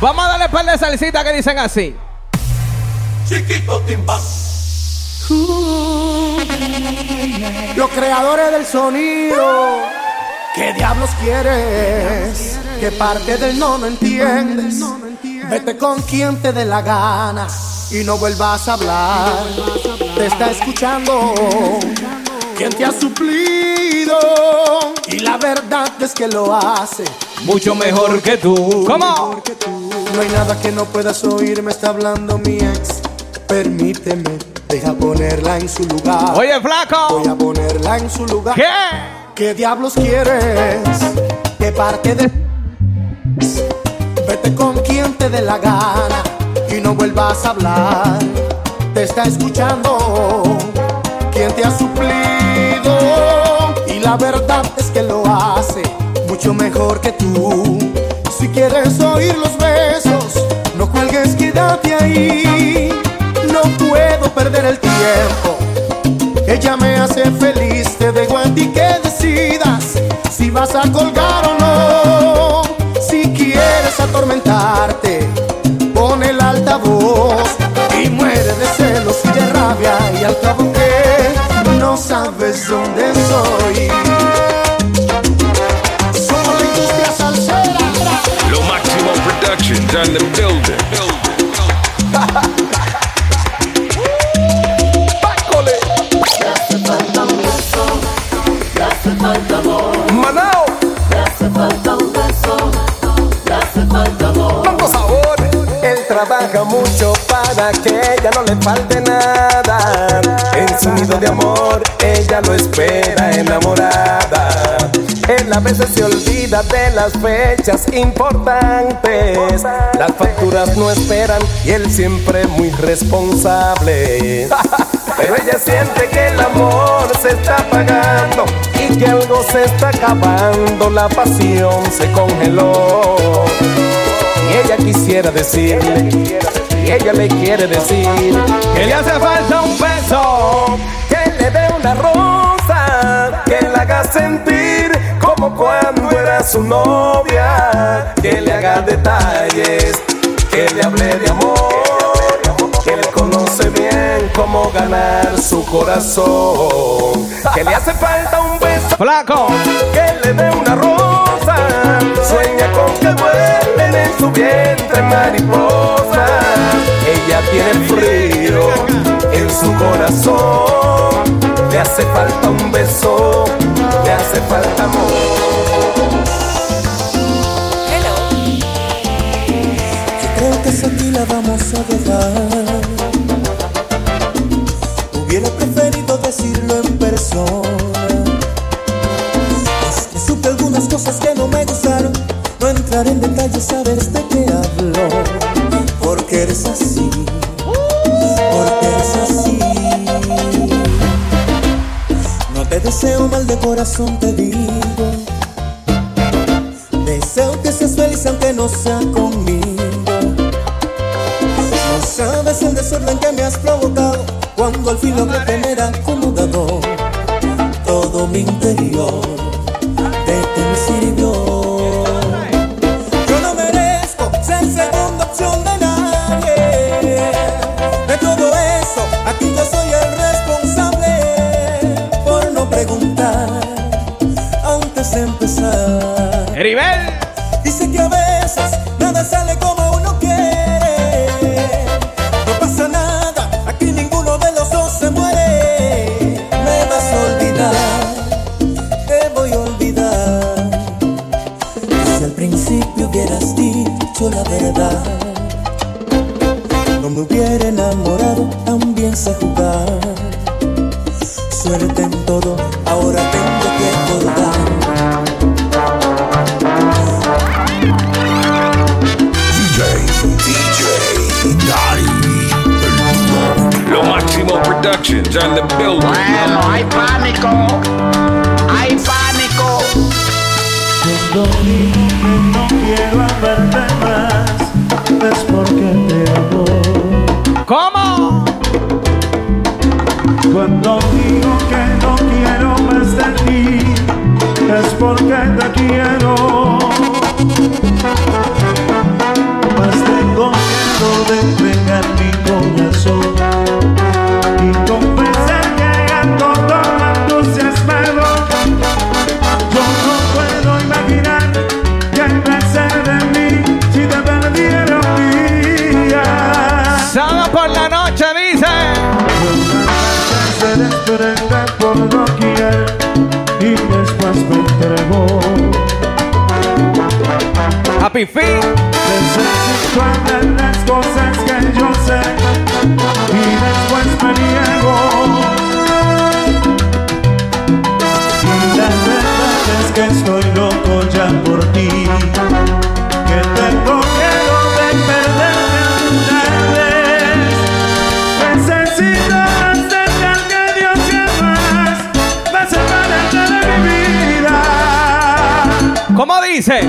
Vamos a darle un par de salsitas que dicen así. Chiquito timba. Los creadores del sonido. ¿Qué diablos quieres? ¿Qué parte del no no entiendes? Vete con quien te dé la gana y no vuelvas a hablar. Te está escuchando quien te ha suplido. Y la verdad es que lo hace Mucho mejor que tú. ¿Cómo? No hay nada que no puedas oír, me está hablando mi ex. Permíteme, deja ponerla en su lugar. Oye, flaco. Voy a ponerla en su lugar. ¿Qué? ¿Qué diablos quieres? ¿Qué parte de... Vete con quien te dé la gana y no vuelvas a hablar. Te está escuchando quien te ha suplido. La verdad es que lo hace mucho mejor que tú. Si quieres oír los besos, no cuelgues, quédate ahí. No puedo perder el tiempo. Ella me hace feliz, te dejo a ti que decidas si vas a colgar o no. Si quieres atormentarte, trabaja mucho para que ella no le falte nada. En su nido de amor, ella lo espera enamorada. Él a veces se olvida de las fechas importantes. Las facturas no esperan y él siempre muy responsable. Pero ella siente que el amor se está apagando y que algo se está acabando. La pasión se congeló. Ella quisiera decirle, y ella le quiere decir Que le hace falta un beso. que le dé una rosa, que la haga sentir como cuando era su novia, que le haga detalles, que le hable de amor, que le conoce bien cómo ganar su corazón, que le hace falta un beso, Flaco. que le dé una rosa, su vientre mariposas, ella tiene frío en su corazón, le hace falta un beso, le hace falta amor. Yo creo que esa aquí la vamos a dejar. Sea conmigo. No sabes el desorden que me has provocado cuando al fin logré tener acomodado todo mi interior. De ti. Yo no merezco ser segunda opción de nadie. De todo eso, aquí yo soy el responsable por no preguntar antes de empezar. Heribel. Dice que a veces nada sale como uno quiere. No pasa nada, aquí ninguno de los dos se muere. Me vas a olvidar, te voy a olvidar. Si al principio hubieras dicho la verdad, no me hubiera enamorado, también sé jugar. Suerte en todo, ahora tengo que acordar. Productions on the building. Bueno, hay pánico. Hay pánico. Cuando digo que no quiero verte más, es porque te amo. ¿Cómo? Cuando digo que no quiero más de ti, es porque te quiero. Me entregó. Happy Feet. Necesito hablar las cosas que yo sé y después me niego. Y la verdad es que estoy dice?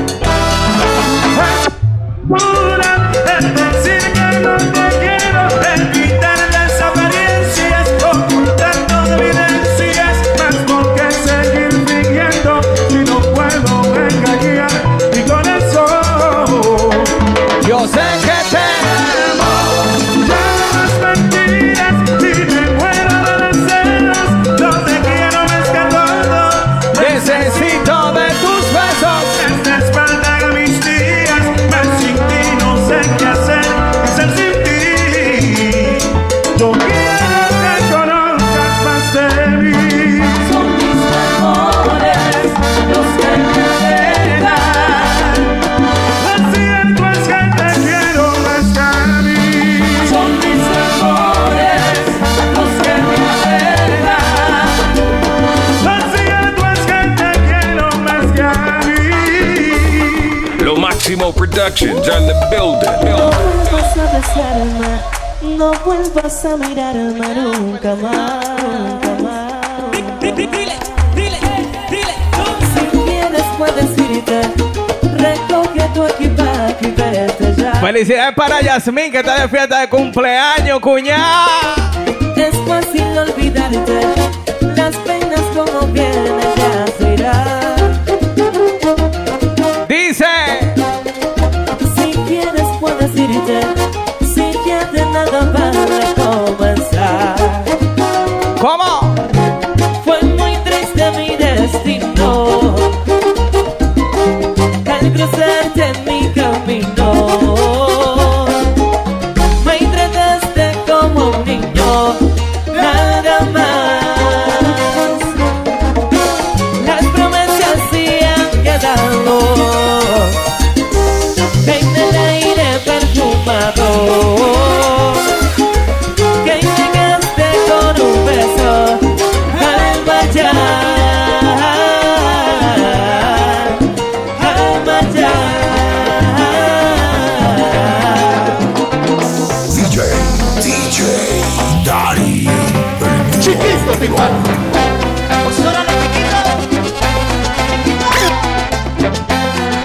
Productions on the building. No vuelvas a besar al mar, no vuelvas a mirar al mar nunca más, nunca más. Si quieres puedes irte, recoge tu equipaje y vete ya. Felicidades para Yasmín que está de fiesta de cumpleaños, cuñada. Es fácil olvidarte, las penas como vienen DJ, Dari.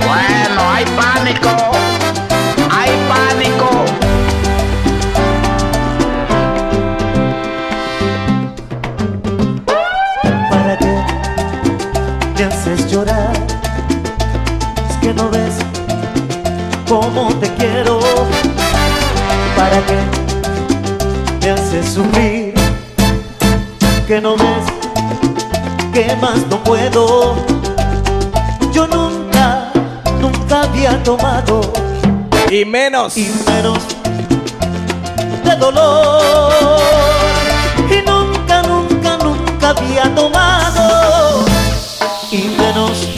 Bueno, hay pánico. Hay pánico. ¿Para qué me haces llorar? Es que no ves cómo te quiero. ¿Para qué me haces sufrir? Que no ves que más no puedo. Yo nunca, nunca había tomado Y menos. y menos de dolor. Y nunca, nunca, nunca había tomado. Y menos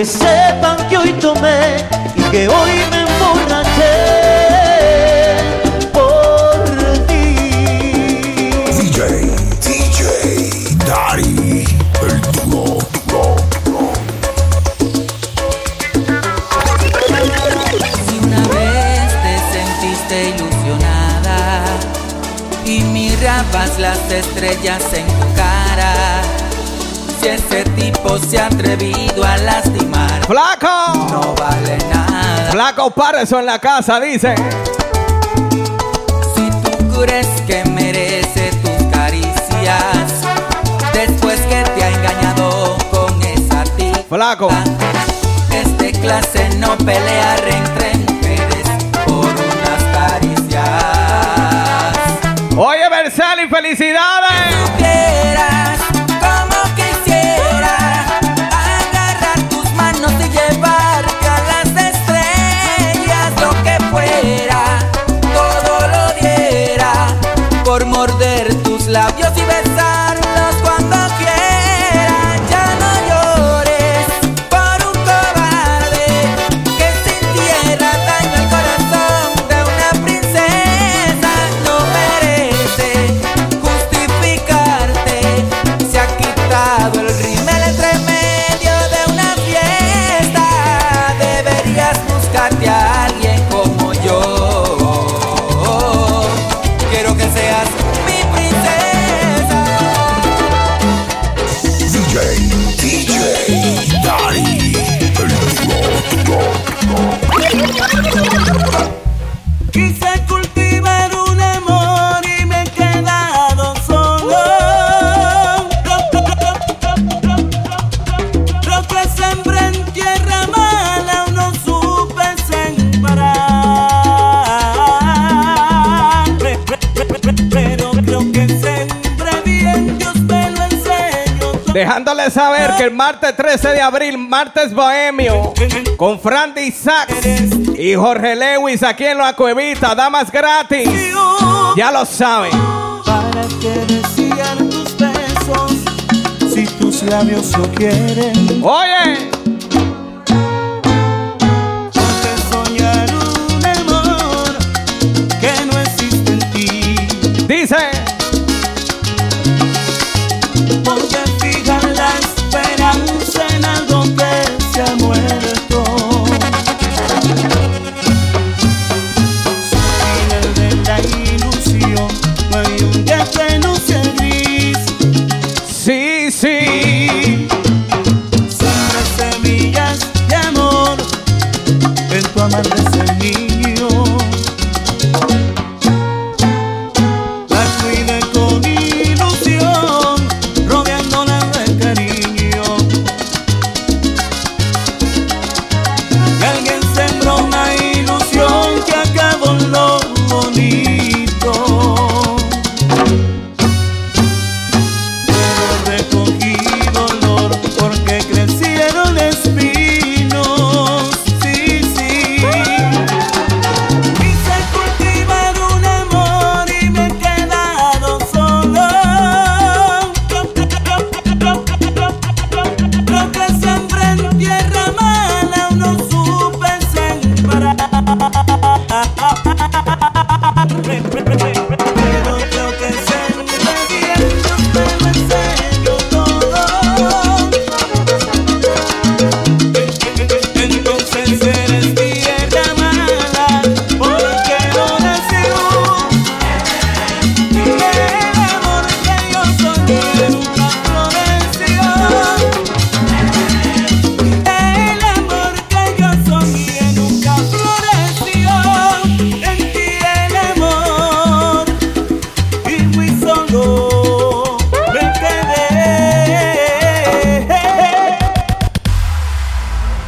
Que sepan que hoy tomé y que hoy me emborraché por ti. DJ, DJ, Dari. El duro, duro, duro. Si una vez te sentiste ilusionada y mirabas las estrellas en tu cara, si ese tipo se ha atrevido a lastimar, ¡Flaco! no vale nada. Flaco, para eso en la casa, dice. Si tú crees que merece tus caricias, después que te ha engañado con esa tipa, Flaco. es de clase no pelear entre mujeres por unas caricias. Oye, Versali, felicidades. Saber que el martes 13 de abril, martes bohemio, con Frandy Sachs y Jorge Lewis aquí en la cuevita, damas gratis. Ya lo saben. ¿Para qué decían tus besos si tus labios lo quieren? Oye, muerto.